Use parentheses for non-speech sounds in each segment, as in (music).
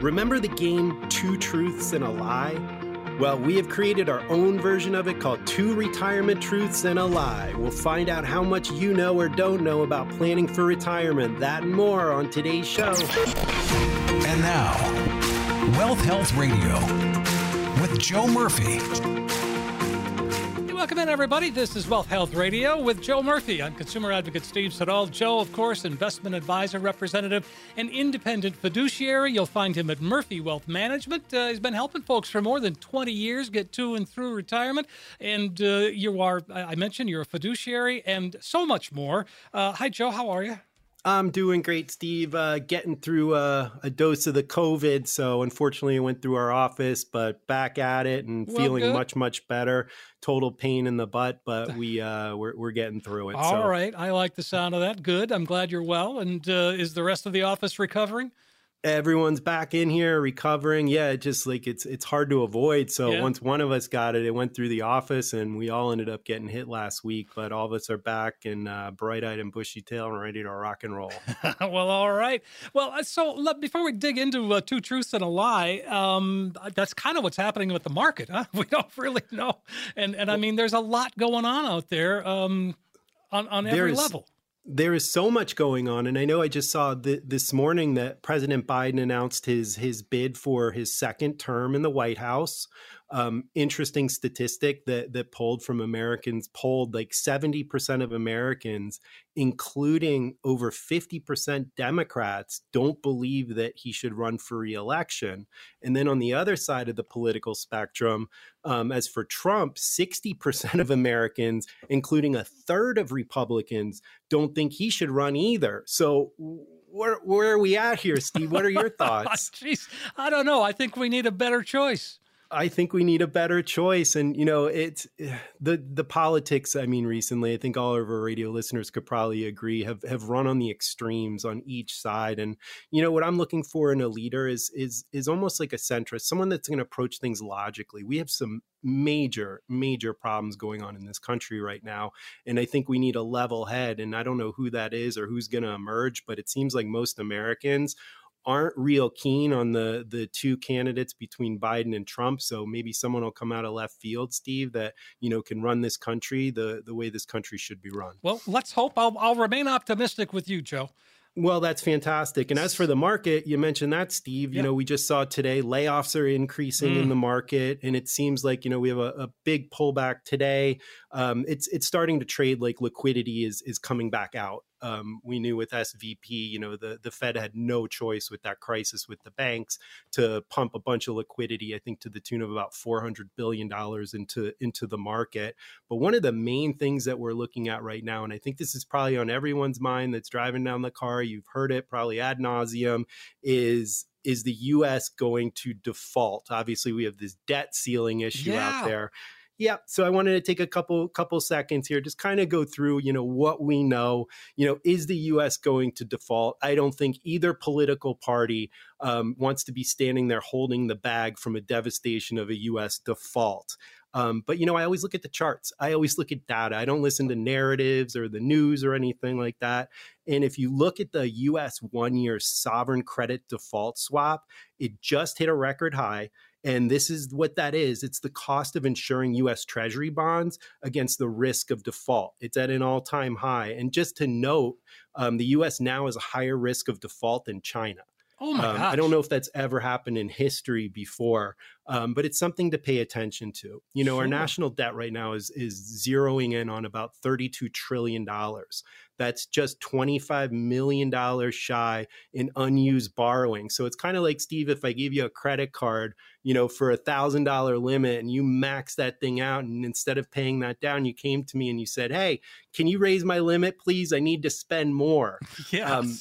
Remember the game Two Truths and a Lie? Well, we have created our own version of it called Two Retirement Truths and a Lie. We'll find out how much you know or don't know about planning for retirement, that and more on today's show. And now, Wealth Health Radio with Joe Murphy. Welcome in, everybody. This is Wealth Health Radio with Joe Murphy. I'm consumer advocate Steve Siddall. Joe, of course, investment advisor, representative, and independent fiduciary. You'll find him at Murphy Wealth Management. Uh, he's been helping folks for more than 20 years get to and through retirement. And uh, you are, I mentioned, you're a fiduciary and so much more. Uh, hi, Joe. How are you? I'm doing great, Steve. Uh, getting through a, a, dose of the COVID. So, unfortunately, I went through our office, but back at it and well, feeling good. much, much better. Total pain in the butt, but we uh, we're, we're getting through it. All so. right, I like the sound of that. Good. I'm glad you're well. And uh, is the rest of the office recovering? Everyone's back in here recovering. Yeah it just like it's it's hard to avoid. So yeah. once one of us got it it went through the office and we all ended up getting hit last week but all of us are back and uh, bright-eyed and bushy-tailed and ready to rock and roll. (laughs) Well all right. Well uh, so before we dig into uh, two truths and a lie um, that's kind of what's happening with the market huh? (laughs) we don't really know. And and i mean there's a lot going on out there um, on, on every there's, level there is so much going on, and I know I just saw th- this morning that President Biden announced his his bid for his second term in the White House um, interesting statistic that that polled from Americans polled like 70% of Americans, including over 50% Democrats, don't believe that he should run for reelection. And then on the other side of the political spectrum, um, as for Trump, 60% of Americans, including a third of Republicans, don't think he should run either. So where, where are we at here, Steve? What are your (laughs) thoughts? Jeez, I don't know. I think we need a better choice. I think we need a better choice. And you know, it's (sighs) the the politics. I mean, recently, I think all of our radio listeners could probably agree have have run on the extremes on each side. And you know, what I'm looking for in a leader is is is almost like a centrist, someone that's going to approach things logically. We have some major major problems going on in this country right now and i think we need a level head and i don't know who that is or who's going to emerge but it seems like most americans aren't real keen on the the two candidates between Biden and Trump. So maybe someone will come out of left field, Steve, that you know can run this country the the way this country should be run. Well, let's hope. I'll, I'll remain optimistic with you, Joe. Well, that's fantastic. And as for the market, you mentioned that, Steve. You know, we just saw today layoffs are increasing mm. in the market, and it seems like you know we have a, a big pullback today. Um, it's it's starting to trade like liquidity is is coming back out um, we knew with SVB, you know, the, the Fed had no choice with that crisis with the banks to pump a bunch of liquidity, I think to the tune of about $400 billion into, into the market. But one of the main things that we're looking at right now, and I think this is probably on everyone's mind that's driving down the car, you've heard it probably ad nauseum, is is the US going to default? Obviously, we have this debt ceiling issue yeah. out there. Yeah, so I wanted to take a couple couple seconds here, just kind of go through, you know, what we know. You know, is the U.S. going to default? I don't think either political party um, wants to be standing there holding the bag from a devastation of a U.S. default. Um, but you know, I always look at the charts. I always look at data. I don't listen to narratives or the news or anything like that. And if you look at the U.S. one-year sovereign credit default swap, it just hit a record high. And this is what that is it's the cost of insuring US Treasury bonds against the risk of default. It's at an all time high. And just to note, um, the US now has a higher risk of default than China. Oh my um, I don't know if that's ever happened in history before, um, but it's something to pay attention to. You know, sure. our national debt right now is is zeroing in on about thirty two trillion dollars. That's just twenty five million dollars shy in unused borrowing. So it's kind of like Steve, if I give you a credit card, you know, for a thousand dollar limit, and you max that thing out, and instead of paying that down, you came to me and you said, "Hey, can you raise my limit, please? I need to spend more." (laughs) Yes. Um,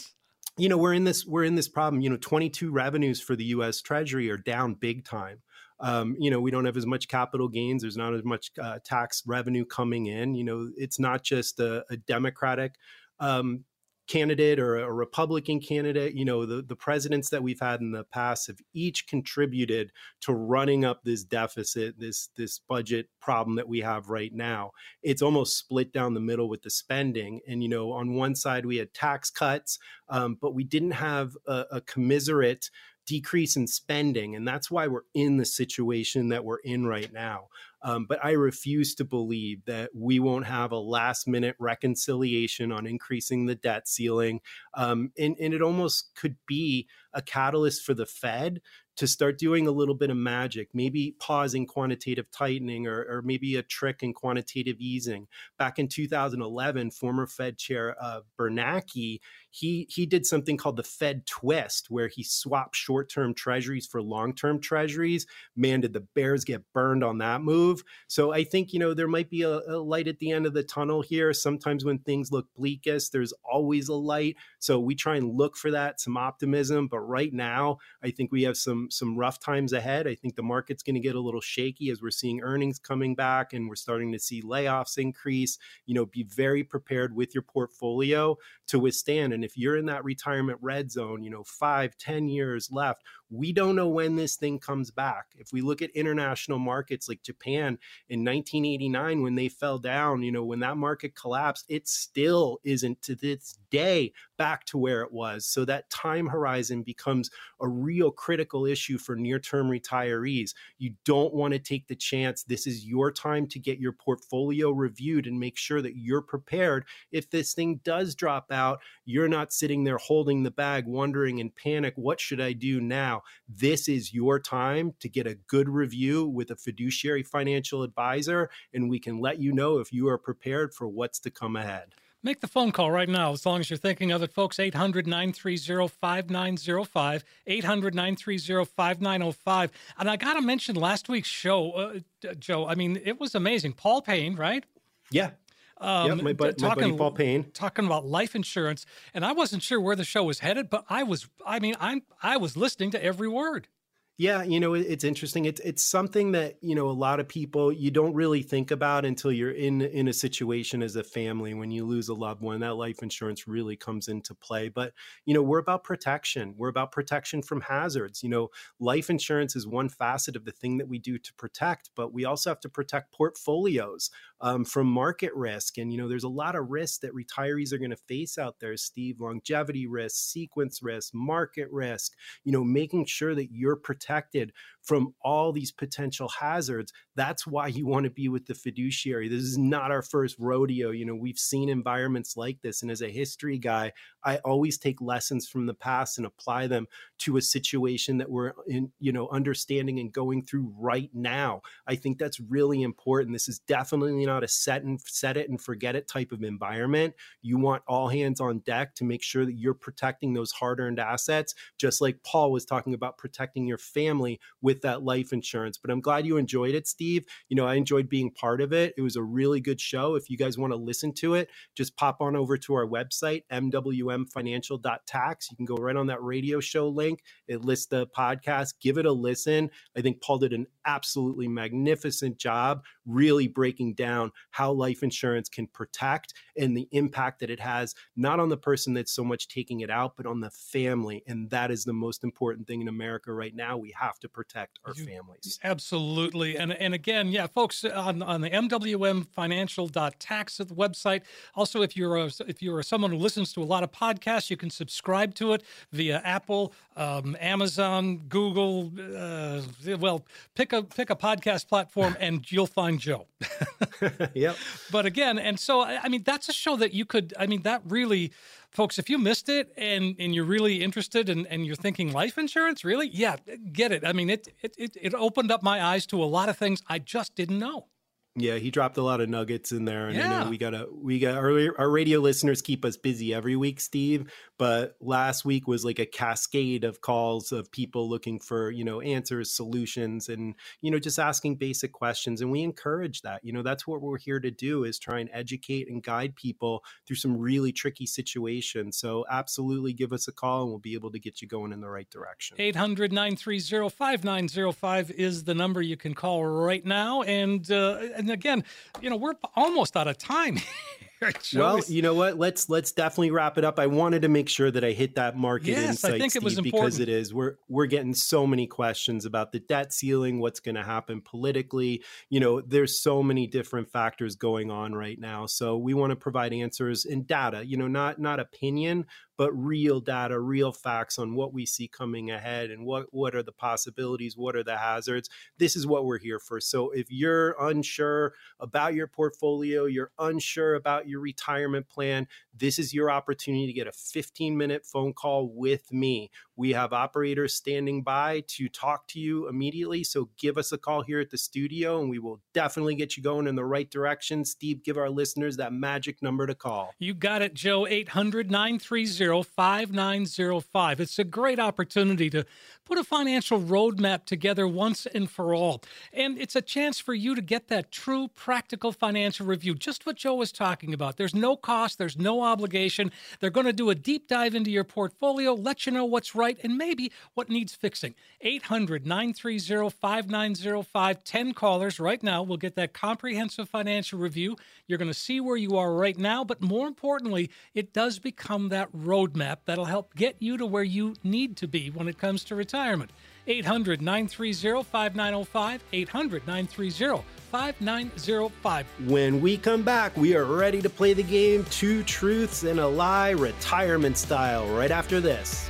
you know we're in this we're in this problem you know 22 revenues for the us treasury are down big time. Um, you know we don't have as much capital gains there's not as much uh, tax revenue coming in you know it's not just a, a democratic um, candidate or a Republican candidate, you know, the, the presidents that we've had in the past have each contributed to running up this deficit, this this budget problem that we have right now. It's almost split down the middle with the spending. And, you know, on one side we had tax cuts, um, but we didn't have a, a commiserate decrease in spending. And that's why we're in the situation that we're in right now. Um, but I refuse to believe that we won't have a last minute reconciliation on increasing the debt ceiling. Um, and, and it almost could be a catalyst for the Fed to start doing a little bit of magic, maybe pausing quantitative tightening or, or maybe a trick in quantitative easing. Back in 2011, former Fed Chair uh, Bernanke, he he did something called the Fed twist, where he swapped short-term treasuries for long-term treasuries. Man, did the Bears get burned on that move? So I think you know there might be a, a light at the end of the tunnel here. Sometimes when things look bleakest, there's always a light. So we try and look for that, some optimism. But right now, I think we have some some rough times ahead. I think the market's going to get a little shaky as we're seeing earnings coming back and we're starting to see layoffs increase. You know, be very prepared with your portfolio to withstand. And if you're in that retirement red zone, you know, five, ten years left, we don't know when this thing comes back. If we look at international markets like Japan in 1989, when they fell down, you know, when that market collapsed, it still isn't to this day back to where it was. So that time horizon becomes a real critical issue for near term retirees. You don't want to take the chance. This is your time to get your portfolio reviewed and make sure that you're prepared. If this thing does drop out, you're not sitting there holding the bag, wondering in panic, what should I do now? This is your time to get a good review with a fiduciary financial advisor, and we can let you know if you are prepared for what's to come ahead. Make the phone call right now as long as you're thinking of it, folks. 800 930 5905. 800 930 5905. And I got to mention last week's show, uh, Joe. I mean, it was amazing. Paul Payne, right? Yeah. Um, yep, my, bu- talking, my buddy Paul Payne talking about life insurance, and I wasn't sure where the show was headed, but I was. I mean, I'm I was listening to every word. Yeah, you know, it's interesting. It's it's something that you know a lot of people you don't really think about until you're in in a situation as a family when you lose a loved one. That life insurance really comes into play. But you know, we're about protection. We're about protection from hazards. You know, life insurance is one facet of the thing that we do to protect, but we also have to protect portfolios um, from market risk. And you know, there's a lot of risks that retirees are going to face out there. Steve, longevity risk, sequence risk, market risk. You know, making sure that you're protected protected from all these potential hazards. That's why you want to be with the fiduciary. This is not our first rodeo. You know, we've seen environments like this. And as a history guy, I always take lessons from the past and apply them to a situation that we're in, you know, understanding and going through right now. I think that's really important. This is definitely not a set and set it and forget it type of environment. You want all hands on deck to make sure that you're protecting those hard earned assets, just like Paul was talking about protecting your family with that life insurance. But I'm glad you enjoyed it, Steve. You know, I enjoyed being part of it. It was a really good show. If you guys want to listen to it, just pop on over to our website, mwmfinancial.tax. You can go right on that radio show link. It lists the podcast. Give it a listen. I think Paul did an absolutely magnificent job really breaking down how life insurance can protect and the impact that it has, not on the person that's so much taking it out, but on the family. And that is the most important thing in America right now. We have to protect our families. Absolutely. And and again, yeah, folks on, on the mwmfinancial.tax website. Also, if you're a, if you're someone who listens to a lot of podcasts, you can subscribe to it via Apple, um, Amazon, Google. Uh, well, pick a pick a podcast platform and you'll find Joe. (laughs) yep. But again, and so I mean that's a show that you could I mean that really folks, if you missed it and, and you're really interested and, and you're thinking life insurance, really? Yeah, get it. I mean, it, it, it, it opened up my eyes to a lot of things I just didn't know. Yeah, he dropped a lot of nuggets in there, and yeah. I know we got to we got our, our radio listeners keep us busy every week, Steve. But last week was like a cascade of calls of people looking for you know answers, solutions, and you know just asking basic questions, and we encourage that. You know that's what we're here to do is try and educate and guide people through some really tricky situations. So absolutely, give us a call, and we'll be able to get you going in the right direction. 800 930 5905 is the number you can call right now, and. Uh, and again, you know, we're almost out of time. (laughs) well, you know what? Let's let's definitely wrap it up. I wanted to make sure that I hit that market yes, insight, I think Steve, it was because it is. We're we're getting so many questions about the debt ceiling, what's going to happen politically. You know, there's so many different factors going on right now. So we want to provide answers and data. You know, not not opinion, but real data, real facts on what we see coming ahead and what, what are the possibilities, what are the hazards. This is what we're here for. So if you're unsure about your portfolio, you're unsure about your retirement plan, this is your opportunity to get a 15 minute phone call with me. We have operators standing by to talk to you immediately. So give us a call here at the studio and we will definitely get you going in the right direction. Steve, give our listeners that magic number to call. You got it, Joe. 800 930 5905. It's a great opportunity to put a financial roadmap together once and for all. And it's a chance for you to get that true practical financial review, just what Joe was talking about. There's no cost, there's no obligation. They're going to do a deep dive into your portfolio, let you know what's right and maybe what needs fixing. 800 930 5905. 10 callers right now will get that comprehensive financial review. You're going to see where you are right now, but more importantly, it does become that roadmap that'll help get you to where you need to be when it comes to retirement. 800 930 5905. 800 930 5905. When we come back, we are ready to play the game Two Truths and a Lie retirement style right after this.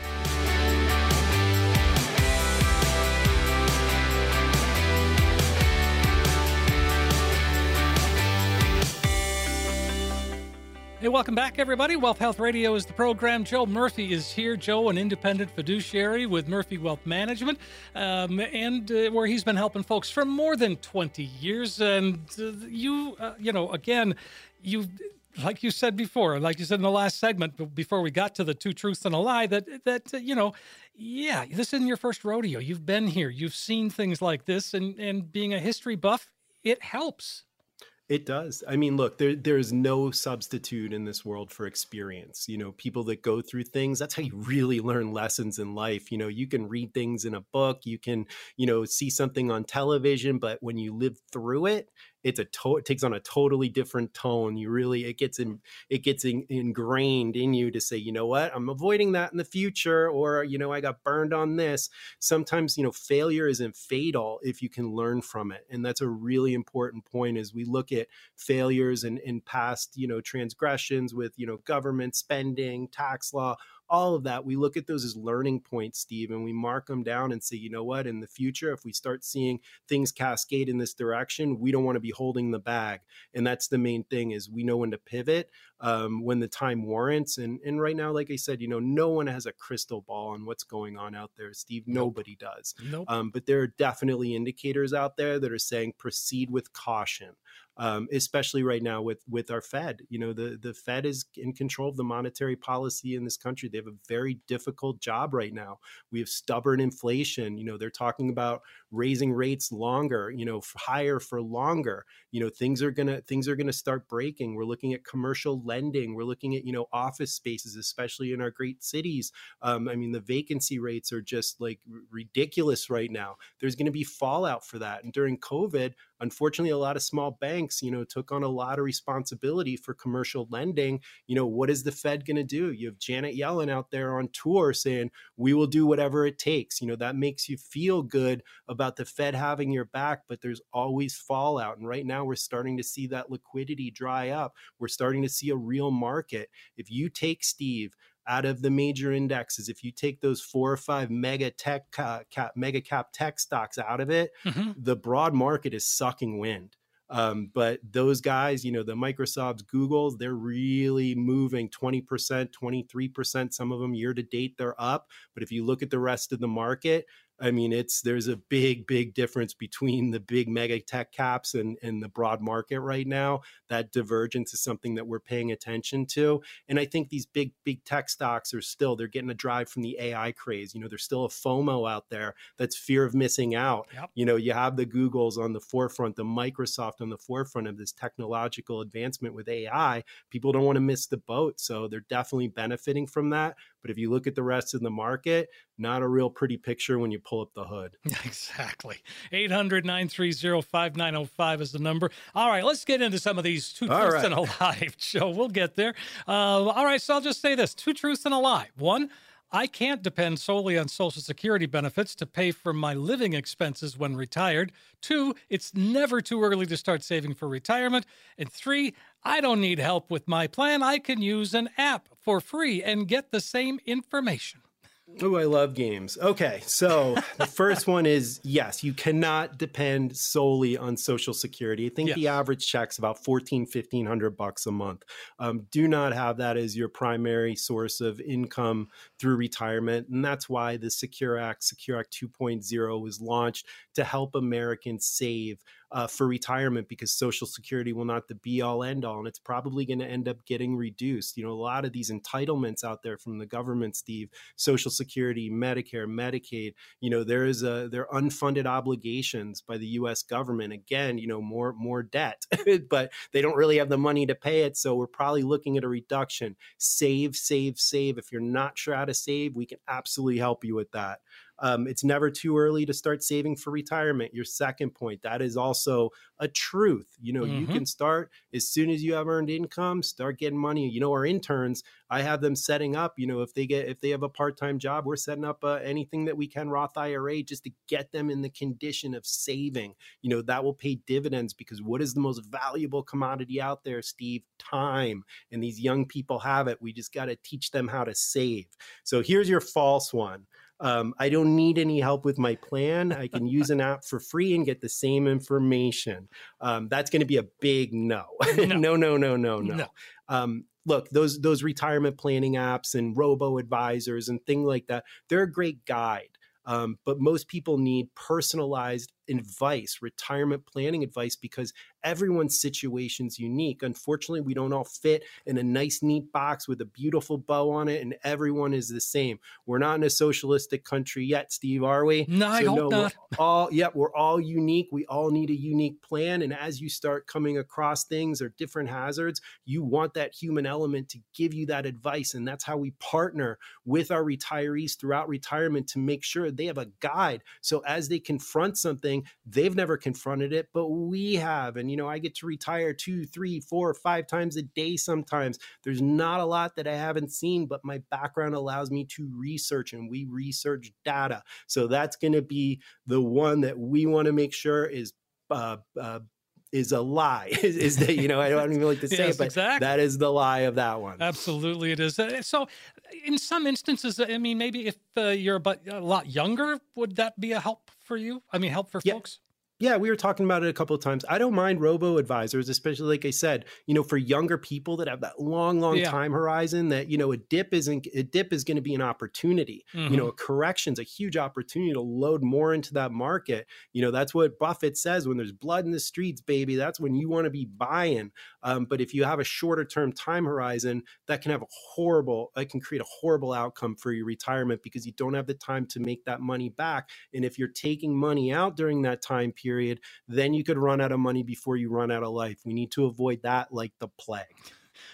Hey, welcome back, everybody. Wealth Health Radio is the program. Joe Murphy is here. Joe, an independent fiduciary with Murphy Wealth Management, um, and uh, where he's been helping folks for more than 20 years. And uh, you, uh, you know, again, you like you said before, like you said in the last segment before we got to the two truths and a lie, that that uh, you know, yeah, this isn't your first rodeo. You've been here, you've seen things like this, and and being a history buff, it helps. It does. I mean, look, there there's no substitute in this world for experience. You know, people that go through things, that's how you really learn lessons in life. You know, you can read things in a book, you can, you know, see something on television, but when you live through it, it's a to- it takes on a totally different tone. You really it gets in it gets in, ingrained in you to say you know what? I'm avoiding that in the future or you know i got burned on this. Sometimes you know failure isn't fatal if you can learn from it and that's a really important point as we look at failures and in past you know transgressions with you know government spending tax law all of that we look at those as learning points steve and we mark them down and say you know what? In the future if we start seeing things cascade in this direction we don't want to be holding the bag. And that's the main thing is we know when to pivot um, when the time warrants. And and right now like i said you know no one has a crystal ball on what's going on out there steve. Nope. nobody does. Nope. um, but there are definitely indicators out there that are saying proceed with caution um, especially right now with with our Fed. You know, the the Fed is in control of the monetary policy in this country. They have a very difficult job right now. We have stubborn inflation. You know, they're talking about raising rates longer. You know, higher for longer. You know, things are gonna things are gonna start breaking. We're looking at commercial lending. We're looking at you know office spaces, especially in our great cities. Um, I mean, the vacancy rates are just like ridiculous right now. There's going to be fallout for that. And during COVID, unfortunately, a lot of small banks, you know, took on a lot of responsibility for commercial lending. You know, what is the Fed going to do? You have Janet Yellen out there on tour saying, we will do whatever it takes. You know, that makes you feel good about the Fed having your back, but there's always fallout. And right now, we're starting to see that liquidity dry up. We're starting to see a real market. If you take Steve, out of the major indexes, if you take those four or five mega tech uh, cap, mega cap tech stocks out of it, mm-hmm. the broad market is sucking wind. Um, but those guys, you know, the Microsofts, Googles, they're really moving 20%, 23%. Some of them year to date, they're up. But if you look at the rest of the market, I mean, it's there's a big, big difference between the big mega tech caps and, and the broad market right now. That divergence is something that we're paying attention to. And I think these big, big tech stocks are still, they're getting a drive from the AI craze. You know, there's still a FOMO out there that's fear of missing out. Yep. You know, you have the Googles on the forefront, the Microsoft on the forefront of this technological advancement with AI. People don't want to miss the boat. So they're definitely benefiting from that. But if you look at the rest of the market, not a real pretty picture when you pull up the hood. (laughs) Exactly. 800 930 5905 is the number. All right, let's get into some of these two truths right. and a lie. (laughs) Joe, we'll get there. Uh, all right, so I'll just say this two truths and a lie. One, I can't depend solely on Social Security benefits to pay for my living expenses when retired. Two, it's never too early to start saving for retirement. And three, I don't need help with my plan. I can use an app for free and get the same information. Oh, I love games. Okay, so the (laughs) first one is yes, you cannot depend solely on Social Security. I think yes. the average check's about 14, 1500 bucks a month. Um, do not have that as your primary source of income through retirement. And that's why the Secure Act, Secure Act 2.0 was launched to help Americans save uh, for retirement because Social Security will not the be all end all, and it's probably going to end up getting reduced. You know, a lot of these entitlements out there from the government, Steve, Social Security, Medicare, Medicaid. You know, there is a there are unfunded obligations by the U.S. government. Again, you know, more more debt, (laughs) but they don't really have the money to pay it. So we're probably looking at a reduction. Save, save, save. If you're not sure how to save, we can absolutely help you with that. Um, it's never too early to start saving for retirement. Your second point, that is also a truth. You know, mm-hmm. you can start as soon as you have earned income, start getting money. You know, our interns, I have them setting up, you know, if they get, if they have a part time job, we're setting up uh, anything that we can Roth IRA just to get them in the condition of saving. You know, that will pay dividends because what is the most valuable commodity out there, Steve? Time. And these young people have it. We just got to teach them how to save. So here's your false one. Um, I don't need any help with my plan. I can use an app for free and get the same information. Um, that's going to be a big no. (laughs) no. no, no, no, no, no. no. Um, look, those those retirement planning apps and robo advisors and things like that, they're a great guide. Um, but most people need personalized advice, retirement planning advice, because everyone's situation's unique. Unfortunately, we don't all fit in a nice, neat box with a beautiful bow on it, and everyone is the same. We're not in a socialistic country yet, Steve, are we? No, so I hope no, not. (laughs) all, yeah, we're all unique. We all need a unique plan. And as you start coming across things or different hazards, you want that human element to give you that advice. And that's how we partner with our retirees throughout retirement to make sure they have a guide. So as they confront something, they've never confronted it, but we have. And, you know, I get to retire two, three, four, five times a day sometimes. There's not a lot that I haven't seen, but my background allows me to research and we research data. So that's going to be the one that we want to make sure is uh, uh, is a lie. (laughs) is, is, that you know I don't even like to (laughs) say yes, it, but exactly. that is the lie of that one. Absolutely, it is. Uh, so, in some instances, I mean, maybe if uh, you're but a lot younger, would that be a help for you? I mean, help for yeah. folks? Yeah, we were talking about it a couple of times. I don't mind robo advisors, especially like I said, you know, for younger people that have that long, long yeah. time horizon. That you know, a dip isn't a dip is going to be an opportunity. Mm-hmm. You know, mm-hmm. a correction's a huge opportunity to load more into that market. You know, that's what Buffett says: when there's blood in the streets, baby, that's when you want to be buying. Um, but if you have a shorter term time horizon, that can have a horrible, it can create a horrible outcome for your retirement because you don't have the time to make that money back. And if you're taking money out during that time period period, then you could run out of money before you run out of life. We need to avoid that like the plague.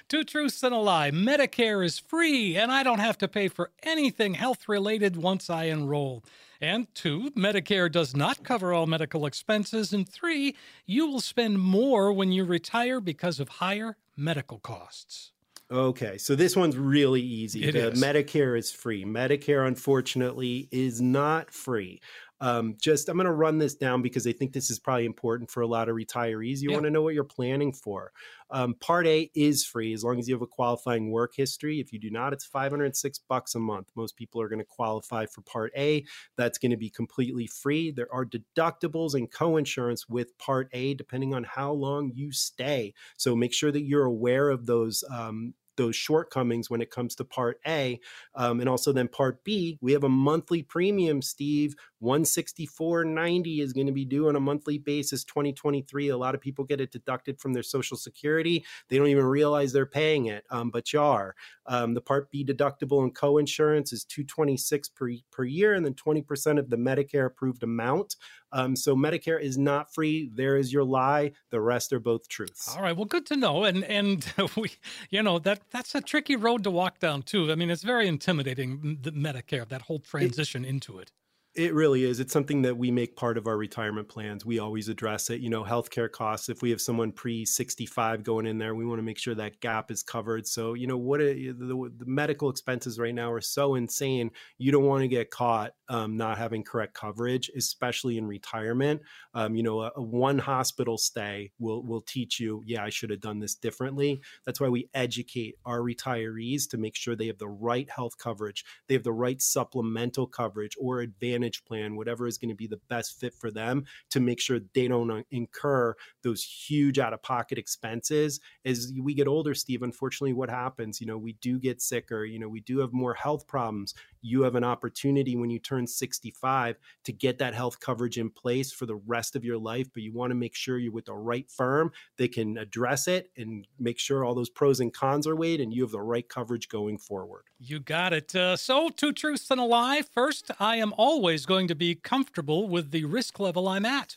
Two truths and a lie. Medicare is free, and I don't have to pay for anything health related once I enroll. And two, Medicare does not cover all medical expenses. And three, you will spend more when you retire because of higher medical costs. Okay, so this one's really easy. It is. Medicare is free. Medicare, unfortunately, is not free. Um, just I'm going to run this down because I think this is probably important for a lot of retirees. You yeah. want to know what you're planning for. Um, part A is free as long as you have a qualifying work history. If you do not, it's 506 bucks a month. Most people are going to qualify for Part A. That's going to be completely free. There are deductibles and co-insurance with Part A depending on how long you stay. So make sure that you're aware of those um, those shortcomings when it comes to part A. Um, and also then part B, we have a monthly premium, Steve. 164.90 is going to be due on a monthly basis 2023. A lot of people get it deducted from their social security. They don't even realize they're paying it, um, but you are. Um, the part B deductible and co-insurance is 226 per, per year and then 20% of the Medicare approved amount. Um, so Medicare is not free. There is your lie. The rest are both truths. All right. Well, good to know. And and (laughs) we, you know, that that's a tricky road to walk down too. I mean, it's very intimidating the Medicare, that whole transition it, into it. It really is. It's something that we make part of our retirement plans. We always address it. You know, healthcare costs. If we have someone pre 65 going in there, we want to make sure that gap is covered. So, you know, what are, the, the, medical expenses right now are so insane. You don't want to get caught um, not having correct coverage, especially in retirement. Um, you know, a, a, one hospital stay will will teach you, yeah, I should have done this differently. That's why we educate our retirees to make sure they have the right health coverage, they have the right supplemental coverage or advantage plan, whatever is going to be the best fit for them to make sure they don't uh, incur those huge out of pocket expenses. As we get older, Steve, unfortunately, what happens? You know, we do get sicker. You know, we do have more health problems. You have an opportunity when you turn turn 65 to get that health coverage in place for the rest of your life. But you want to make sure you're with the right firm that can address it and make sure all those pros and cons are weighed and you have the right coverage going forward. You got it. Uh, so, two truths and a lie. First, I am always going to be comfortable with the risk level I'm at.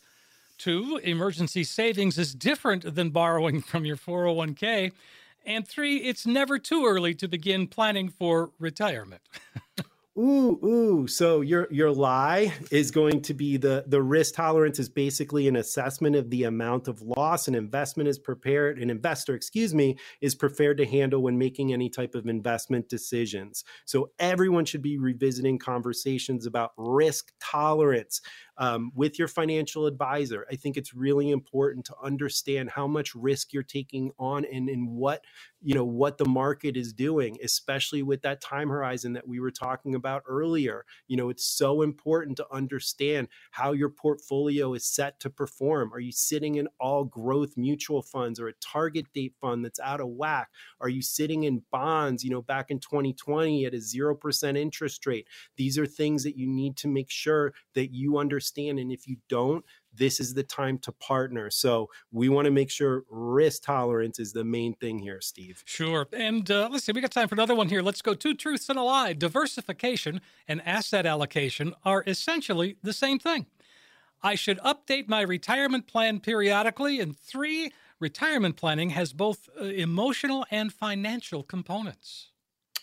Two, emergency savings is different than borrowing from your 401k. And three, it's never too early to begin planning for retirement. (laughs) Ooh, ooh. So your your lie is going to be the the risk tolerance is basically an assessment of the amount of loss an investment is prepared, an investor, excuse me, is prepared to handle when making any type of investment decisions. So everyone should be revisiting conversations about risk tolerance um, with your financial advisor. I think it's really important to understand how much risk you're taking on and in what you know what the market is doing especially with that time horizon that we were talking about earlier. You know it's so important to understand how your portfolio is set to perform. Are you sitting in all growth mutual funds or a target date fund that's out of whack? Are you sitting in bonds you know back in 2020 at a 0% interest rate? These are things that you need to make sure that you understand understand. And if you don't, this is the time to partner. So we want to make sure risk tolerance is the main thing here, Steve. Sure. And uh, see, we got time for another one here. Let's go two truths and a lie. Diversification and asset allocation are essentially the same thing. I should update my retirement plan periodically. And three, retirement planning has both uh, emotional and financial components.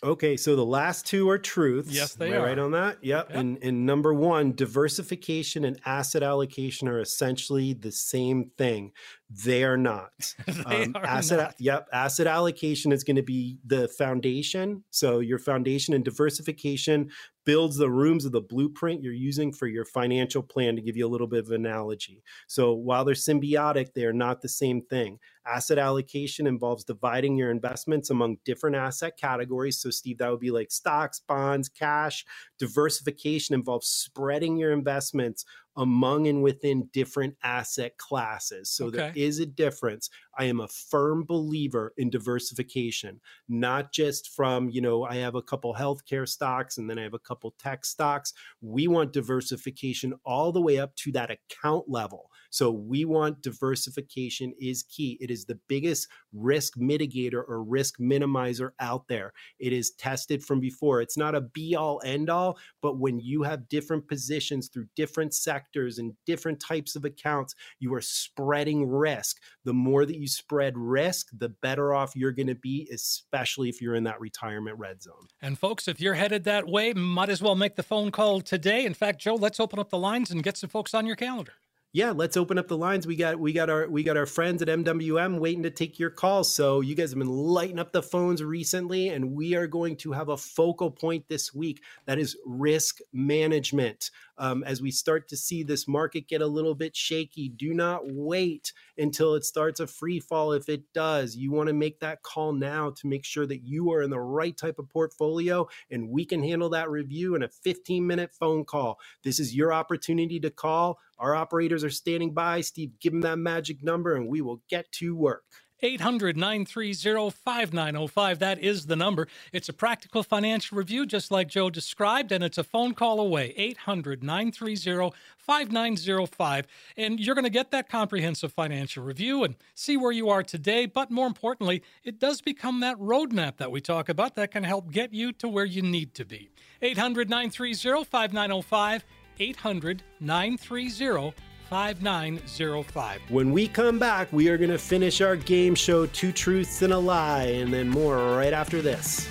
Okay, so the last two are truths. Yes, they Am are. right on that? Yep. yep. And, and number one, diversification and asset allocation are essentially the same thing. They are not. (laughs) they um, are asset, not. Yep. Asset allocation is going to be the foundation. So your foundation and diversification builds the rooms of the blueprint you're using for your financial plan to give you a little bit of analogy. So while they're symbiotic, they are not the same thing. Asset allocation involves dividing your investments among different asset categories. So, Steve, that would be like stocks, bonds, cash. Diversification involves spreading your investments among and within different asset classes. So okay. there is a difference. I am a firm believer in diversification, not just from, you know, I have a couple healthcare stocks and then I have a couple tech stocks. We want diversification all the way up to that account level. So we want diversification is key. It is the biggest risk mitigator or risk minimizer out there. It is tested from before. It's not a be all end all, but when you have different positions through different sectors and different types of accounts, you are spreading risk. The more that you spread risk, the better off you're going to be, especially if you're in that retirement red zone. And folks, if you're headed that way, might as well make the phone call today. In fact, Joe, let's open up the lines and get some folks on your calendar yeah, let's open up the lines. We got we got our we got our friends at MWM waiting to take your calls. So you guys have been lighting up the phones recently, and we are going to have a focal point this week that is risk management. Um, as we start to see this market get a little bit shaky, do not wait until it starts a free fall. If it does, you want to make that call now to make sure that you are in the right type of portfolio, and we can handle that review in a 15 minute phone call. This is your opportunity to call. Our operators are standing by. Steve, give them that magic number and we will get to work. 800 930 5905. That is the number. It's a practical financial review, just like Joe described, and it's a phone call away. 800 930 5905. And you're going to get that comprehensive financial review and see where you are today. But more importantly, it does become that roadmap that we talk about that can help get you to where you need to be. 800 930 5905. 800 930 5905. When we come back, we are going to finish our game show, Two Truths and a Lie, and then more right after this.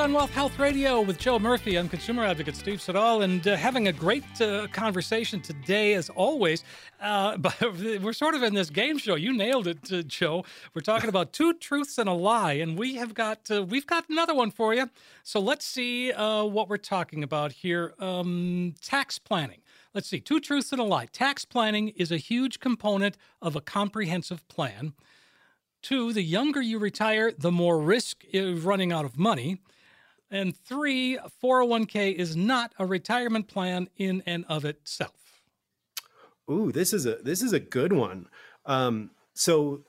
On Wealth Health Radio with Joe Murphy. I'm consumer advocate Steve Siddall, and uh, having a great uh, conversation today, as always. Uh, (laughs) but we're sort of in this game show. You nailed it, uh, Joe. We're talking about two truths and a lie, and we have got uh, we've got another one for you. So let's see uh, what we're talking about here. Um, tax planning. Let's see. Two truths and a lie. Tax planning is a huge component of a comprehensive plan. Two, the younger you retire, the more risk of running out of money. And three, 401k is not a retirement plan in and of itself. Ooh, this is a this is a good one. Um, so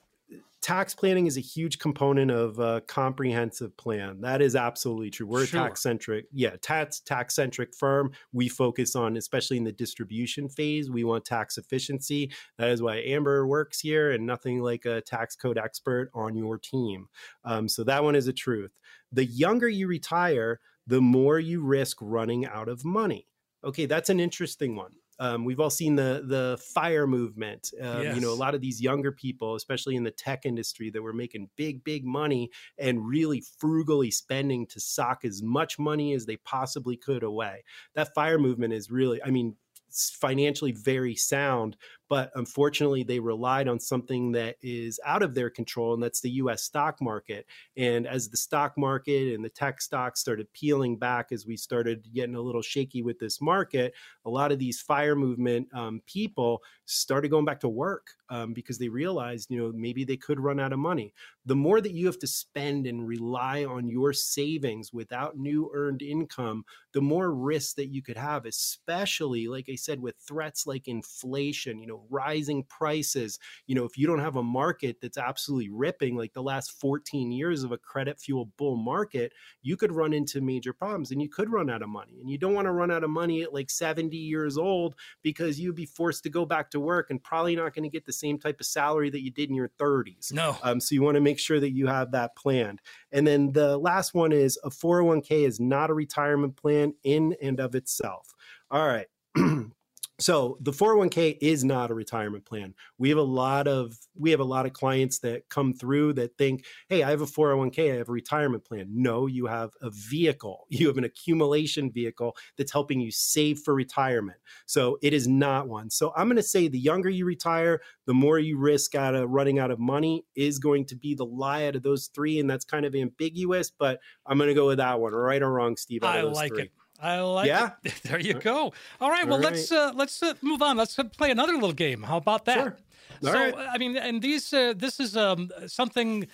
tax planning is a huge component of a comprehensive plan. That is absolutely true. We're sure. a tax centric, yeah, tax tax centric firm. We focus on, especially in the distribution phase, we want tax efficiency. That is why Amber works here, and nothing like a tax code expert on your team. Um, so that one is a truth. The younger you retire, the more you risk running out of money. Okay, that's an interesting one. Um, we've all seen the the fire movement. Um, yes. You know, a lot of these younger people, especially in the tech industry, that were making big, big money and really frugally spending to sock as much money as they possibly could away. That fire movement is really, I mean, financially very sound, but unfortunately they relied on something that is out of their control and that's the US stock market. And as the stock market and the tech stocks started peeling back as we started getting a little shaky with this market a lot of these fire movement um, people started going back to work um, because they realized you know maybe they could run out of money. The more that you have to spend and rely on your savings without new earned income the more risk that you could have especially like i said with threats like inflation you know rising prices. You know, if you don't have a market that's absolutely ripping, like the last 14 years of a credit fuel bull market, you could run into major problems and you could run out of money. And you don't want to run out of money at like 70 years old because you'd be forced to go back to work and probably not going to get the same type of salary that you did in your 30s. No. Um, so you want to make sure that you have that planned. And then the last one is a 401k is not a retirement plan in and of itself. All right. (clears throat) so the 401k is not a retirement plan. We have a lot of we have a lot of clients that come through that think hey i have a 401k i have a retirement plan. No you have a vehicle. (laughs) You have an accumulation vehicle that's helping you save for retirement. So it is not one. So i'm going to say the younger you retire the more you risk out of running out of money is going to be the lie out of those three and that's kind of ambiguous but i'm going to go with that one right or wrong steve i like three. it I like yeah. it. (laughs) There you go. All right. Well, All right. let's uh, let's uh, move on. Let's uh, play another little game. How about that? Sure. All so, right. I mean, and these uh, this is um, something.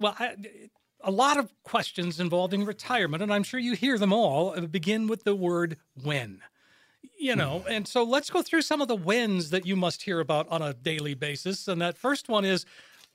Well, I, a lot of questions involving retirement, and I'm sure you hear them all. Uh, begin with the word when. You know, and so let's go through some of the whens that you must hear about on a daily basis. And that first one is,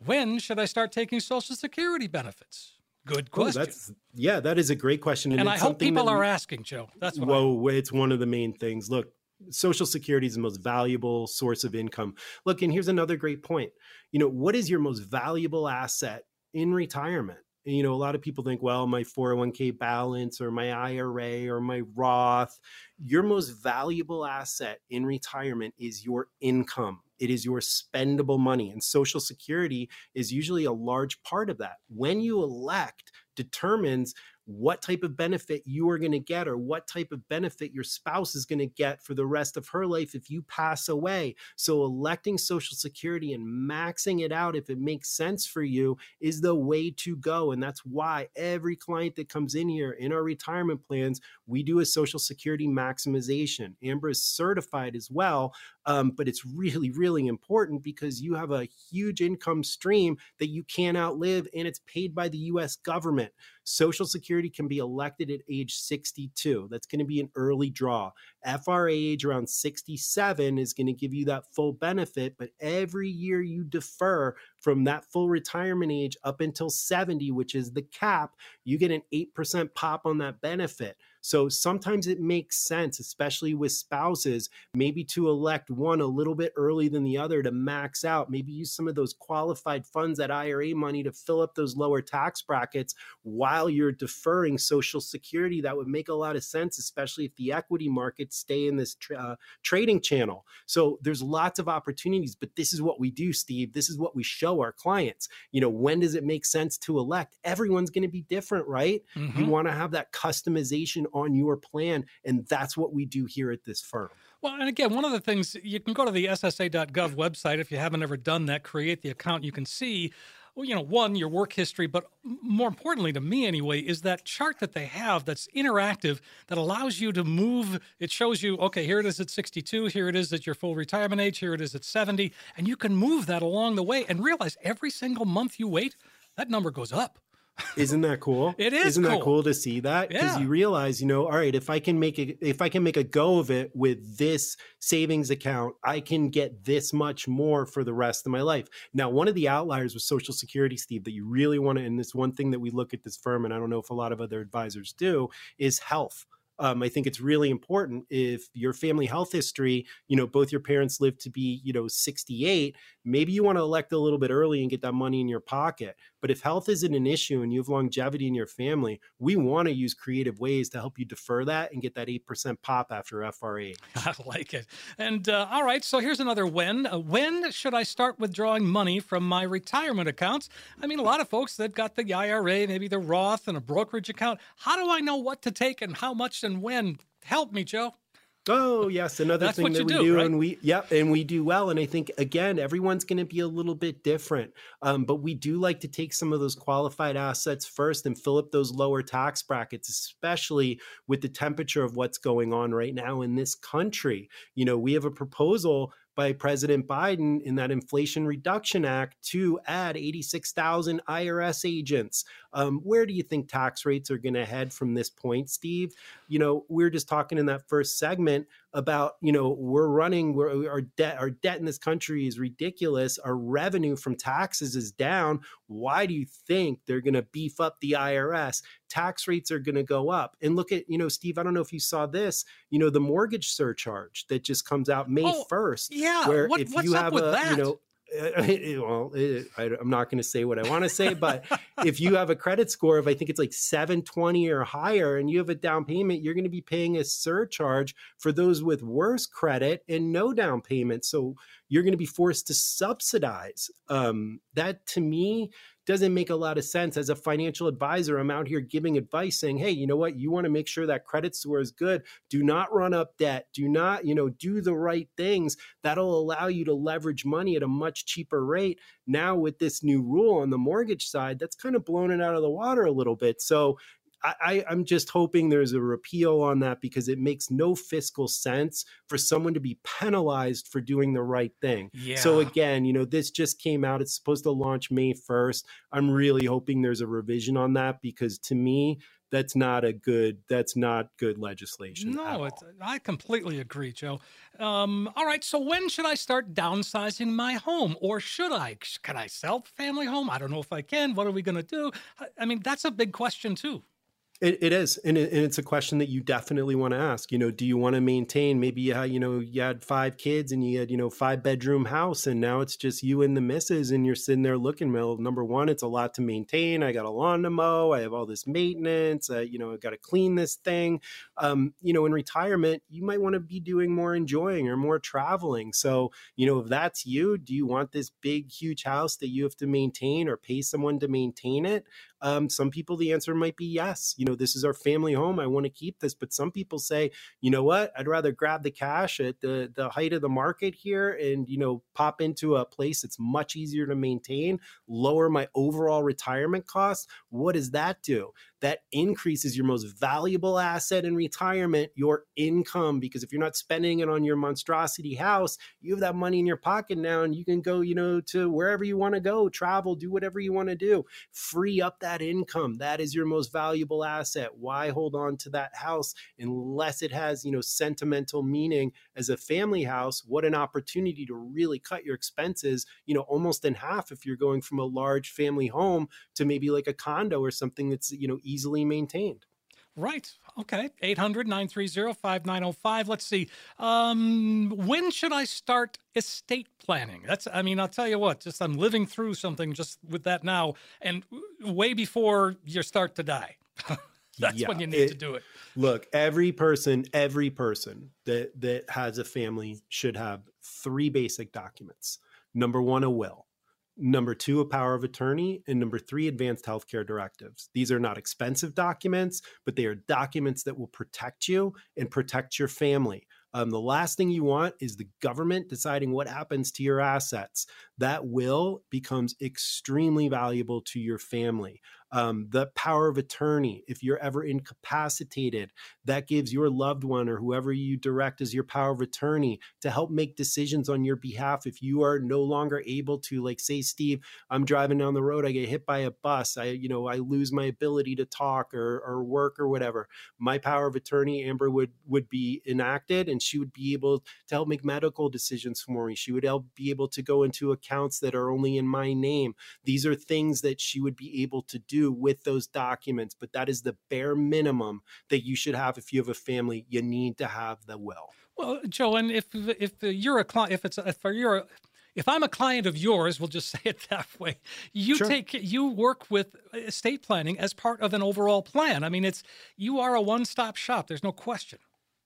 when should I start taking Social Security benefits? Good question. Oh, that's yeah, that is a great question, and, and I hope people are asking, Joe. That's what whoa, it's one of the main things. Look, Social Security is the most valuable source of income. Look, and here's another great point. You know, what is your most valuable asset in retirement? And, you know, a lot of people think, well, my 401k balance or my IRA or my Roth. Your most valuable asset in retirement is your income it is your spendable money. And Social Security is usually a large part of that. When you elect, determines what type of benefit you are going to get or what type of benefit your spouse is going to get for the rest of her life if you pass away. So, electing Social Security and maxing it out if it makes sense for you is the way to go. And that's why every client that comes in here in our retirement plans, we do a Social Security maximization. Amber is certified as well, um, but it's really, really important because you have a huge income stream that you can't outlive and it's paid by the US government. Social Security can be elected at age 62. That's going to be an early draw. FRA age around 67 is going to give you that full benefit, but every year you defer from that full retirement age up until 70, which is the cap, you get an 8% pop on that benefit. So sometimes it makes sense, especially with spouses, maybe to elect one a little bit early than the other to max out. Maybe use some of those qualified funds, that IRA money to fill up those lower tax brackets while you're deferring Social Security. That would make a lot of sense, especially if the equity markets stay in this tra- uh, trading channel. So there's lots of opportunities, but this is what we do, Steve. This is what we show our clients. You know, when does it make sense to elect? Everyone's going to be different, right? Mm-hmm. You want to have that customization on your plan. And that's what we do here at this firm. Well, and again, one of the things you can go to the SSA.gov website if you haven't ever done that, create the account. You can see well, you know, one, your work history, but more importantly to me anyway, is that chart that they have that's interactive that allows you to move. It shows you, okay, here it is at 62, here it is at your full retirement age, here it is at 70, and you can move that along the way and realize every single month you wait, that number goes up. Isn't that cool? (laughs) it is. Isn't cool. that cool to see that? Because yeah. you realize, you know, all right, if I can make a if I can make a go of it with this savings account, I can get this much more for the rest of my life. Now, one of the outliers with Social Security, Steve, that you really want to, and this one thing that we look at this firm, and I don't know if a lot of other advisors do, is health um, I think it's really important if your family health history, you know, both your parents lived to be, you know, 68, maybe you want to elect a little bit early and get that money in your pocket. But if health isn't an issue and you have longevity in your family, we want to use creative ways to help you defer that and get that 8% pop after FRA. (laughs) I like it. And uh, all right, so here's another when. Uh, when should I start withdrawing money from my retirement accounts? I mean, a lot of folks, they've got the IRA, maybe the Roth and a brokerage account. How do I know what to take and how much and when. Help me, Joe. Oh yes, another thing that we do, do, right? and we yep, and we do well. And I think again, everyone's going to be a little bit different, um, but we do like to take some of those qualified assets first and fill up those lower tax brackets, especially with the temperature of what's going on right now in this country. You know, we have a proposal by President Biden in that Inflation Reduction Act to add 86,000 IRS agents. Um, where do you think tax rates are going to head from this point, Steve? You know, we are just talking in that first segment about you know we're running we're, our debt our debt in this country is ridiculous. Our revenue from taxes is down. Why do you think they're going to beef up the irs tax rates are going to go up. And look at you know steve i don't know if you saw this you know the mortgage surcharge that just comes out may oh, 1st yeah. where what, if you have a that? you know (laughs) well, I, am not going to say what I want to say, but if you have a credit score of, I think it's like 720 or higher, and you have a down payment, you're going to be paying a surcharge for those with worse credit and no down payment. So you're going to be forced to subsidize. Um, that to me doesn't make a lot of sense. As a financial advisor, I'm out here giving advice saying, hey, you know what? You want to make sure that credit score is good. Do not run up debt. Do not, you know, do the right things. That'll allow you to leverage money at a much cheaper rate. Now, with this new rule on the mortgage side, that's kind of blown it out of the water a little bit. So I, am just hoping there's a repeal on that because it makes no fiscal sense for someone to be penalized for doing the right thing. Yeah. So again, you know, this just came out. It's supposed to launch May 1st. I'm really hoping there's a revision on that because to me, that's not a good that's not good legislation. No, I completely agree, Joe. Um, all right, so when should I start downsizing my home, or should I? Can I sell family home? I don't know if I can. What are we going to do? I mean, that's a big question too. It, it is, and, it, and, it's a question that you definitely want to ask. You know, do you want to maintain? Maybe you had, you know you had five kids and you had you know five bedroom house, and now it's just you and the missus, and you're sitting there looking. Well, number one, it's a lot to maintain. I got a lawn to mow. I have all this maintenance. Uh, you know, I got to clean this thing. Um, you know, in retirement, you might want to be doing more enjoying or more traveling. So, you know, if that's you, do you want this big, huge house that you have to maintain or pay someone to maintain it? Um, some people, the answer might be yes. You know, this is our family home. I want to keep this. But some people say, you know what? I'd rather grab the cash at the the height of the market here and you know pop into a place that's much easier to maintain, lower my overall retirement costs. What does that do? That increases your most valuable asset in retirement, your income. Because if you're not spending it on your monstrosity house, you have that money in your pocket now and you can go, you know, to wherever you want to go, travel, do whatever you want to do. Free up that income. That is your most valuable asset. Why hold on to that house unless it has, you know, sentimental meaning as a family house? What an opportunity to really cut your expenses, you know, almost in half if you're going from a large family home to maybe like a condo or something that's, you know, easily maintained. Right. Okay, 800 930 5905. Let's see. Um, when should I start estate planning? That's, I mean, I'll tell you what, just I'm living through something just with that now and way before you start to die. (laughs) That's yeah, when you need it, to do it. Look, every person, every person that that has a family should have three basic documents. Number one, a will number two, a power of attorney, and number three, advanced healthcare directives. These are not expensive documents, but they are documents that will protect you and protect your family. Um, the last thing you want is the government deciding what happens to your assets. That will becomes extremely valuable to your family um, the power of attorney. If you're ever incapacitated, that gives your loved one or whoever you direct as your power of attorney to help make decisions on your behalf. If you are no longer able to, like, say, Steve, I'm driving down the road, I get hit by a bus, I, you know, I lose my ability to talk or, or work or whatever. My power of attorney, Amber, would would be enacted, and she would be able to help make medical decisions for me. She would help be able to go into accounts that are only in my name. These are things that she would be able to do with those documents, but that is the bare minimum that you should have if you have a family. You need to have the will. Well, Joe, and if if you're a client, if it's if you're a, if I'm a client of yours, we'll just (laughs) say it that way. You sure. take you work with estate planning as part of an overall plan. I mean, it's you are a one-stop shop. There's no question.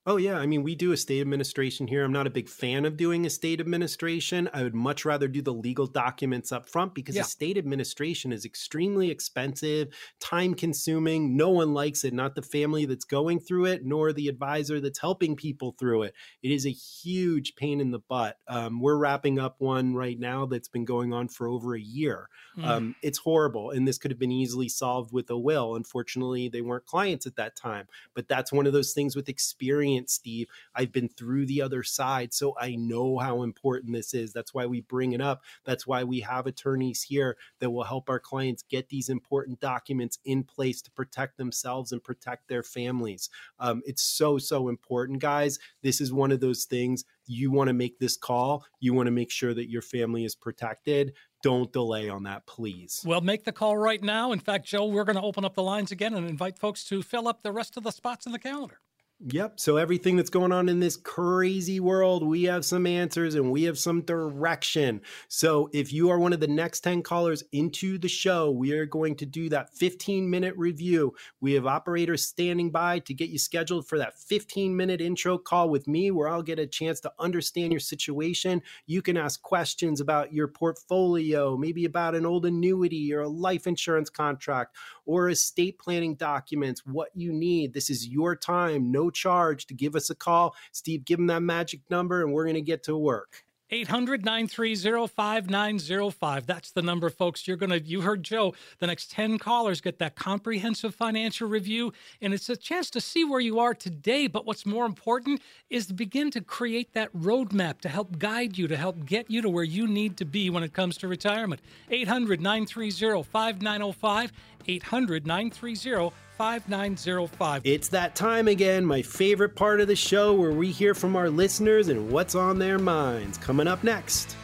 Oh, yeah. I mean, we do estate administration here. I'm not a big fan of doing estate administration. I would much rather do the legal documents up front because yeah. estate administration is extremely expensive, time consuming. No one likes it, not the family that's going through it, nor the advisor that's helping people through it. It is a huge pain in the butt. Um, we're wrapping up one right now that's been going on for over a year. Mm. Um, it's horrible. And this could have been easily solved with a will. Unfortunately, they weren't clients at that time. But that's one of those things with experience experience, Steve. I've been through the other side, so I know how important this is. That's why we bring it up. That's why we have attorneys here that will help our clients get these important documents in place to protect themselves and protect their families. Um, it's so, so important, guys. This is one of those things you want to make this call. You want to make sure that your family is protected don't delay on that, please. Well, make the call right now. In fact, Joe, we're going to open up the lines again and invite folks to fill up the rest of the spots in the calendar. Yep. So everything that's going on in this crazy world, we have some answers and we have some direction. So if you are one of the next 10 callers into the show, we are going to do that 15 minute review. We have operators standing by to get you scheduled for that 15 minute intro call with me where I'll get a chance to understand your situation. You can ask questions about your portfolio, maybe about an old annuity or a life insurance contract or estate planning documents, what you need. This is your time. No charge to give us a call. Steve, give them that magic number and we're going to get to work. 800 930 5905. That's the number, folks. You're going to, you heard Joe, the next 10 callers get that comprehensive financial review. And it's a chance to see where you are today. But what's more important is to begin to create that roadmap to help guide you, to help get you to where you need to be when it comes to retirement. 800 930 5905. 800 930 5905. It's that time again, my favorite part of the show where we hear from our listeners and what's on their minds. Coming up next.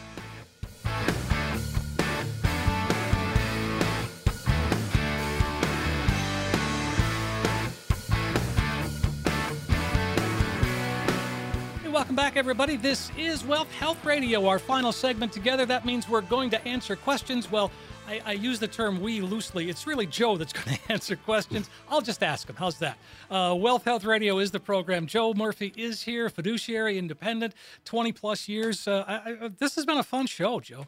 welcome back, everybody. This is Wealth Health Radio, our final segment together. That means we're going to answer questions. Well, I, I, use the term we loosely. It's really Joe that's (laughs) going to answer questions. I'll just ask him. How's that? Uh, Wealth Health Radio is the program. Joe Murphy is here, fiduciary, independent, 20 plus years. Uh, I, I, this has been a fun show, Joe.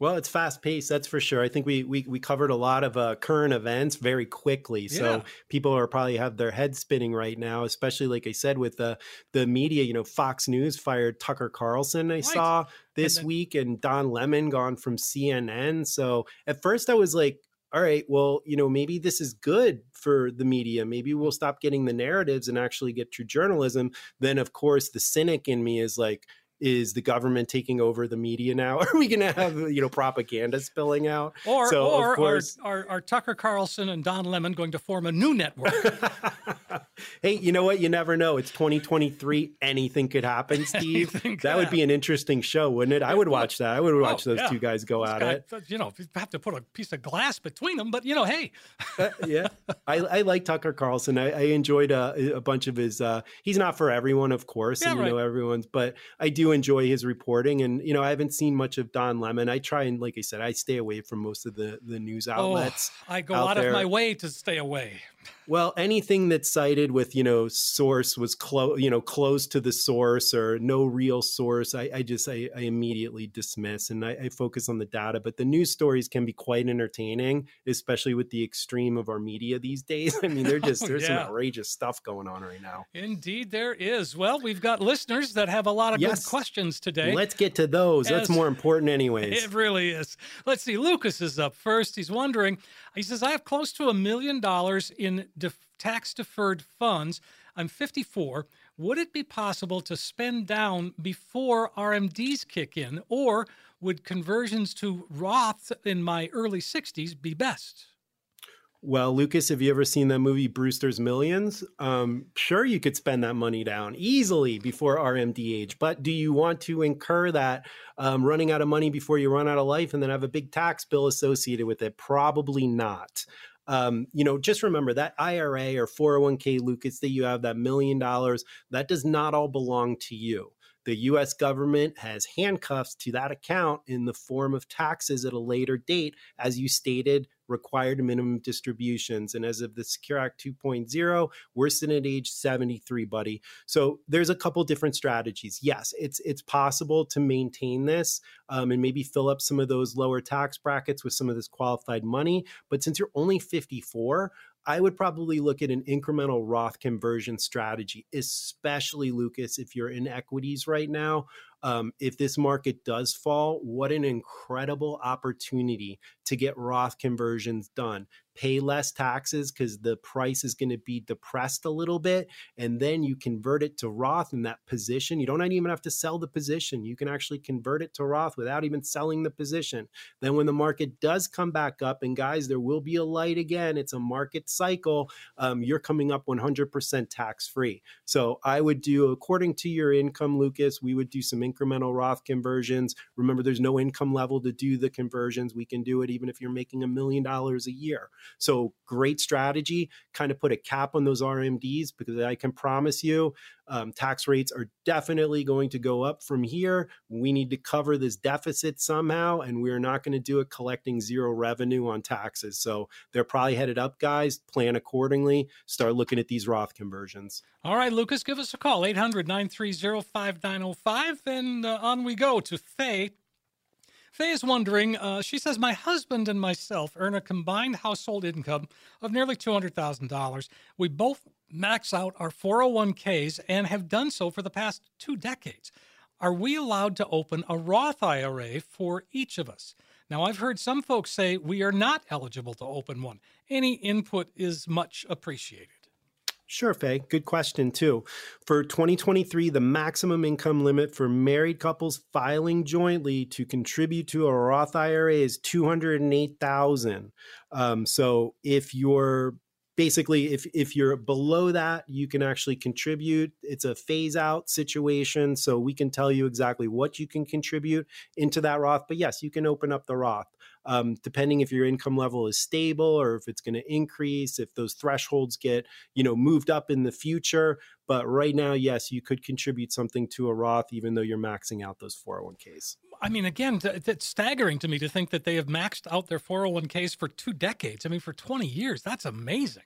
Well, it's fast paced, that's for sure. I think we we, we covered a lot of uh, current events very quickly, so yeah. people are probably have their heads spinning right now. Especially, like I said, with the the media. You know, Fox News fired Tucker Carlson. I right. saw this and then- week, and Don Lemon gone from CNN. So at first, I was like, all right, well, you know, maybe this is good for the media. Maybe we'll stop getting the narratives and actually get true journalism. Then, of course, the cynic in me is like is the government taking over the media now? (laughs) Are we going to have you know propaganda spilling out? Or so, or course, are, are, are Tucker Carlson and Don Lemon going to form a new network? (laughs) hey, you know what? You never know. It's 2023. Anything could happen, (laughs) Steve. that would be an interesting show, wouldn't it? I would watch that. I would watch Oh, those yeah. two guys go at guy, it. You know, you have to put a piece of glass between them, but you know, hey, Uh, yeah, I, I like Tucker Carlson. I, I enjoyed a, a bunch of his. Uh, he's not for everyone, of course, Yeah, and you know everyone's, but I do enjoy his reporting. And you know, I haven't seen much of Don Lemon. I try and, like I said, I stay away from most of the the news oh, outlets. oh, I go out out, of my way to stay away. Well, anything that's cited with you know source was close, you know, close to the source or no real source, I, I just I, I immediately dismiss and I, I focus on the data. But the news stories can be quite entertaining, especially with the extreme of our media these days. (laughs) I mean, they're (laughs) oh, just Oh, there's yeah. some outrageous stuff going on right now. Indeed, there is. Well, we've got listeners that have a lot of Yes. good questions today. Let's get to those. That's more important, (laughs) anyways. It really is. Let's see. Lucas is up first. He's wondering. He says, "I have close to a million dollars in tax deferred funds. I'm 54. Would it be possible to spend down before RMDs kick in, or would conversions to Roth in my early 60s be best?" Well, Lucas, have you ever seen that movie Brewster's Millions? Um, sure, you could spend that money down easily before RMD age, but do you want to incur that um, running out of money before you run out of life and then have a big tax bill associated with it? Probably not. Um, you know, just remember that IRA or 401k, Lucas, that you have that million dollars, that does not all belong to you. The US government has handcuffs to that account in the form of taxes at a later date, as you stated, required minimum distributions. And as of the Secure Act 2.0, we're sitting at age 73, buddy. So there's a couple different strategies. Yes, it's it's possible to maintain this um, and maybe fill up some of those lower tax brackets with some of this qualified money. But since you're only 54, I would probably look at an incremental Roth conversion strategy, especially Lucas, if you're in equities right now. Um, if this market does fall, what an incredible opportunity to get Roth conversions done. Pay less taxes because the price is going to be depressed a little bit. And then you convert it to Roth in that position. You don't even have to sell the position. You can actually convert it to Roth without even selling the position. Then when the market does come back up, and guys, there will be a light again, it's a market cycle, um, you're coming up 100% tax free. So I would do, according to your income, Lucas, we would do some incremental Roth conversions. Remember, there's no income level to do the conversions. We can do it even if you're making a million dollars a year. So great strategy. Kind of put a cap on those RMDs because I can promise you um, tax rates are definitely going to go up from here. We need to cover this deficit somehow, and we're not going to do it collecting zero revenue on taxes. So they're probably headed up, guys. Plan accordingly. Start looking at these Roth conversions. All right, Lucas, give us a call 800 930 5905. And uh, on we go to Faye. Faye is wondering, uh, she says, My husband and myself earn a combined household income of nearly $200,000. We both max out our 401ks and have done so for the past two decades. Are we allowed to open a Roth IRA for each of us? Now, I've heard some folks say we are not eligible to open one. Any input is much appreciated. Sure, Faye. Good question, too. For 2023, the maximum income limit for married couples filing jointly to contribute to a Roth IRA is 208,000. Um, so if you're basically if if you're below that you can actually contribute it's a phase out situation so we can tell you exactly what you can contribute into that roth but yes you can open up the roth um, depending if your income level is stable or if it's going to increase if those thresholds get you know moved up in the future but right now yes you could contribute something to a roth even though you're maxing out those 401ks I mean, again, that's staggering to me to think that they have maxed out their 401ks for two decades. I mean, for 20 years, that's amazing.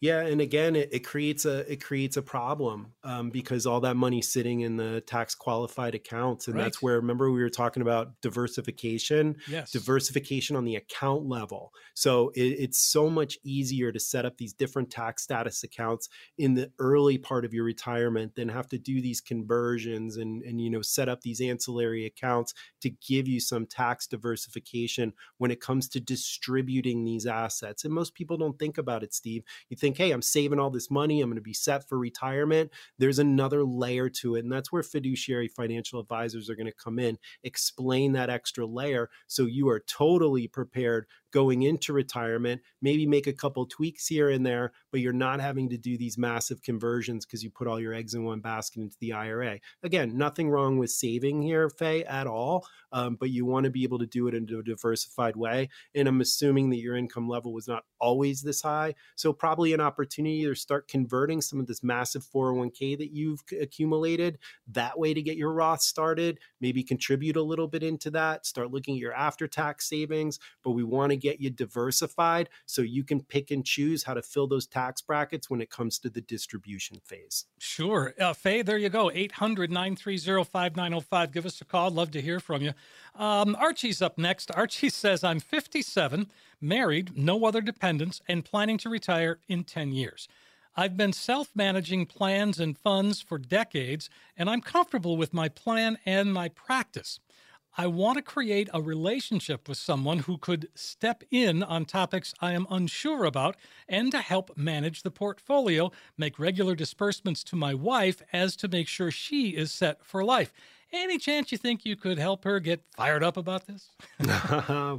Yeah, and again, it, it creates a it creates a problem um, because all that money sitting in the tax qualified accounts, and that's where remember we were talking about diversification, Yes. diversification on the account level. So it, it's so much easier to set up these different tax status accounts in the early part of your retirement than have to do these conversions and and you know set up these ancillary accounts to give you some tax diversification when it comes to distributing these assets. And most people don't think about it, Steve. You think, hey, I'm saving all this money, I'm going to be set for retirement. There's another layer to it. And that's where fiduciary financial advisors are going to come in, explain that extra layer so you are totally prepared going into retirement, maybe make a couple tweaks here and there, but you're not having to do these massive conversions because you put all your eggs in one basket into the IRA. Again, nothing wrong with saving here, Faye, at all, um, but you want to be able to do it in a diversified way. And I'm assuming that your income level was not always this high. So, probably an opportunity to start converting some of this massive 401k that you've accumulated that way to get your Roth started, maybe contribute a little bit into that, start looking at your after tax savings. But we want to get you diversified so you can pick and choose how to fill those tax brackets when it comes to the distribution phase. Sure. Uh, Faye, there you go. 800 930 5905. Give us a call. Love to hear from you. Um, Archie's up next. Archie (laughs) says, I'm 57, married, no other dependents, and planning to retire in 10 years. I've been self managing plans and funds for decades, and I'm comfortable with my plan and my practice. I want to create a relationship with someone who could step in on topics I am unsure about and to help manage the portfolio, make regular disbursements to my wife as to make sure she is set for life. Any chance you think you could help her get fired up about this? (laughs)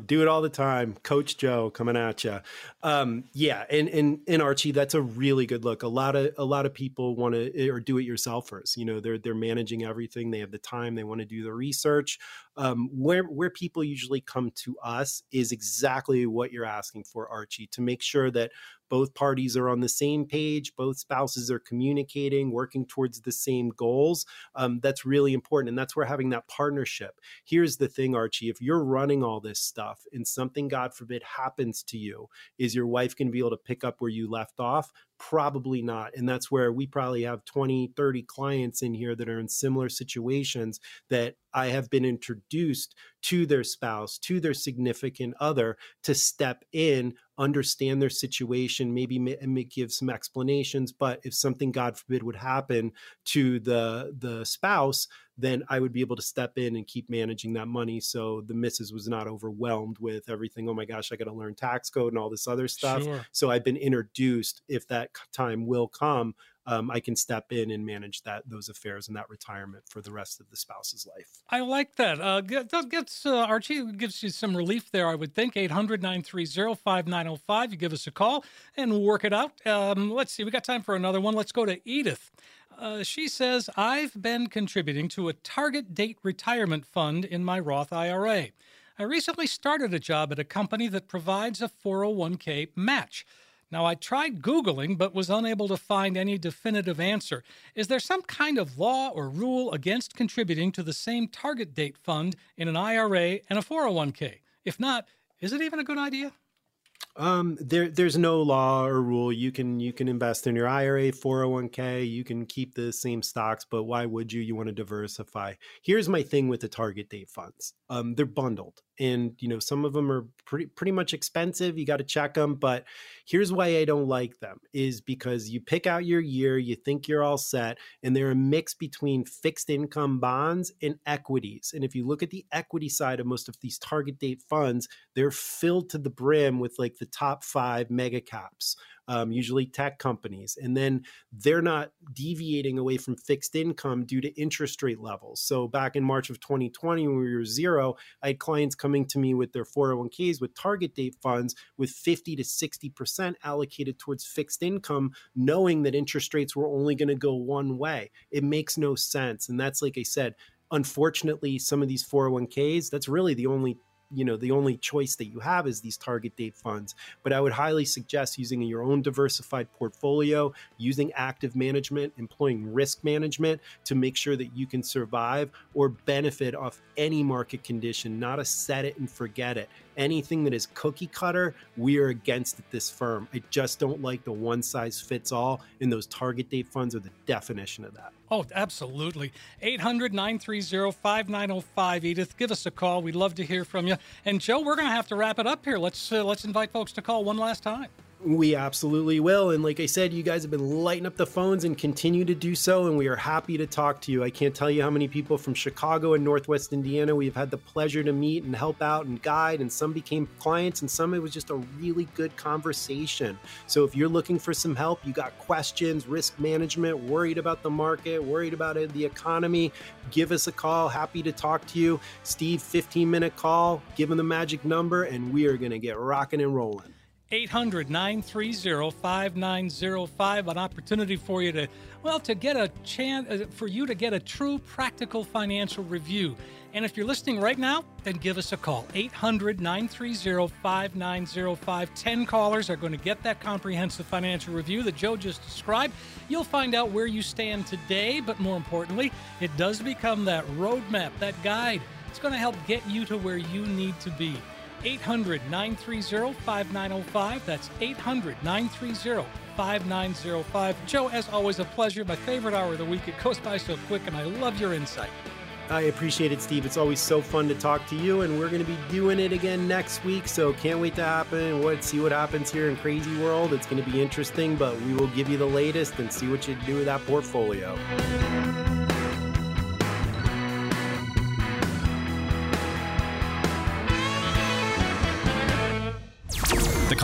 Do it all the time. Coach Joe coming at you. Um, yeah, and, and and Archie, that's a really good look. A lot of a lot of people want to or do it yourselfers. You know, they're they're managing everything. They have the time. They want to do the research. Um, where where people usually come to us is exactly what you're asking for, Archie, to make sure that both parties are on the same page, both spouses are communicating, working towards the same goals. Um, that's really important. And that's where having that partnership. Here's the thing, Archie if you're running all this stuff and something, God forbid, happens to you, is your wife going to be able to pick up where you left off? Probably not. And that's where we probably have 20, 30 clients in here that are in similar situations that I have been introduced to their spouse, to their significant other to step in, understand their situation, maybe may, give some explanations. But if something, God forbid, would happen to the the spouse, then I would be able to step in and keep managing that money. So the missus was not overwhelmed with everything. Oh my gosh, I got to learn tax code and all this other stuff. Sure. So I've been introduced, if that time will come, um, I can step in and manage that those affairs and that retirement for the rest of the spouse's life. I like that. Uh, that gets uh, Archie gives you some relief there. I would think 800-930-5905. You give us a call and we'll work it out. Um, let's see. We got time for another one. Let's go to Edith. Uh, she says, I've been contributing to a target date retirement fund in my Roth IRA. I recently started a job at a company that provides a 401k match. Now, I tried Googling but was unable to find any definitive answer. Is there some kind of law or rule against contributing to the same target date fund in an IRA and a 401k? If not, is it even a good idea? Um, there, there's no law or rule. You can you can invest in your IRA, 401k. You can keep the same stocks, but why would you? You want to diversify. Here's my thing with the target date funds. Um, they're bundled and you know some of them are pretty pretty much expensive you got to check them but here's why i don't like them is because you pick out your year you think you're all set and they're a mix between fixed income bonds and equities and if you look at the equity side of most of these target date funds they're filled to the brim with like the top five mega caps um, usually tech companies. And then they're not deviating away from fixed income due to interest rate levels. So back in March of 2020, when we were zero, I had clients coming to me with their 401ks with target date funds with 50 to 60% allocated towards fixed income, knowing that interest rates were only going to go one way. It makes no sense. And that's like I said, unfortunately, some of these 401ks, that's really the only you know the only choice that you have is these target date funds but i would highly suggest using your own diversified portfolio using active management employing risk management to make sure that you can survive or benefit off any market condition not a set it and forget it anything that is cookie cutter, we are against at this firm. I just don't like the one size fits all, and those target date funds are the definition of that. Oh, absolutely. 800 930 5905. Edith, give us a call. We'd love to hear from you. And Joe, we're going to have to wrap it up here. Let's, uh, let's invite folks to call one last time. We absolutely will. And like I said, you guys have been lighting up the phones and continue to do so. And we are happy to talk to you. I can't tell you how many people from Chicago and Northwest Indiana we've had the pleasure to meet and help out and guide. And some became clients, and some it was just a really good conversation. So if you're looking for some help, you got questions, risk management, worried about the market, worried about the economy, give us a call. Happy to talk to you. Steve, 15 minute call, give him the magic number, and we are going to get rocking and rolling. 800 930 5905. An opportunity for you to, well, to get a chance, uh, for you to get a true practical financial review. And if you're listening right now, then give us a call. 800 930 5905. 10 callers are going to get that comprehensive financial review that Joe just described. You'll find out where you stand today, but more importantly, it does become that roadmap, that guide. It's going to help get you to where you need to be. 800 930 5905. That's 800 930 5905. Joe, as always, a pleasure. My favorite hour of the week. It goes by so quick, and I love your insight. I appreciate it, Steve. It's always so fun to talk to you, and we're going to be doing it again next week. So can't wait to happen. What see what happens here in Crazy World. It's going to be interesting, but we will give you the latest and see what you do with that portfolio.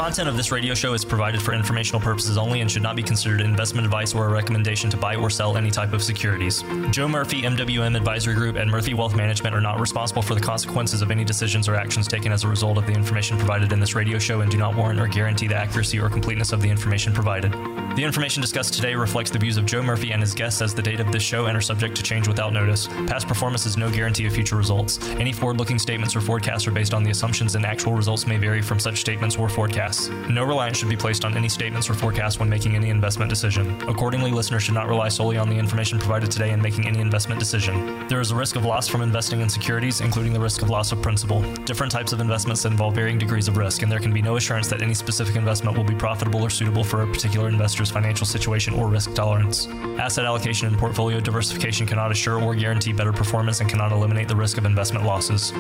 Content of this radio show is provided for informational purposes only and should not be considered investment advice or a recommendation to buy or sell any type of securities. Joe Murphy, MWM Advisory Group, and Murphy Wealth Management are not responsible for the consequences of any decisions or actions taken as a result of the information provided in this radio show and do not warrant or guarantee the accuracy or completeness of the information provided. The information discussed today reflects the views of Joe Murphy and his guests as the date of this show and are subject to change without notice. Past performance is no guarantee of future results. Any forward looking statements or forecasts are based on the assumptions, and actual results may vary from such statements or forecasts. No reliance should be placed on any statements or forecasts when making any investment decision. Accordingly, listeners should not rely solely on the information provided today in making any investment decision. There is a risk of loss from investing in securities, including the risk of loss of principal. Different types of investments involve varying degrees of risk, and there can be no assurance that any specific investment will be profitable or suitable for a particular investor's financial situation or risk tolerance. Asset allocation and portfolio diversification cannot assure or guarantee better performance and cannot eliminate the risk of investment losses.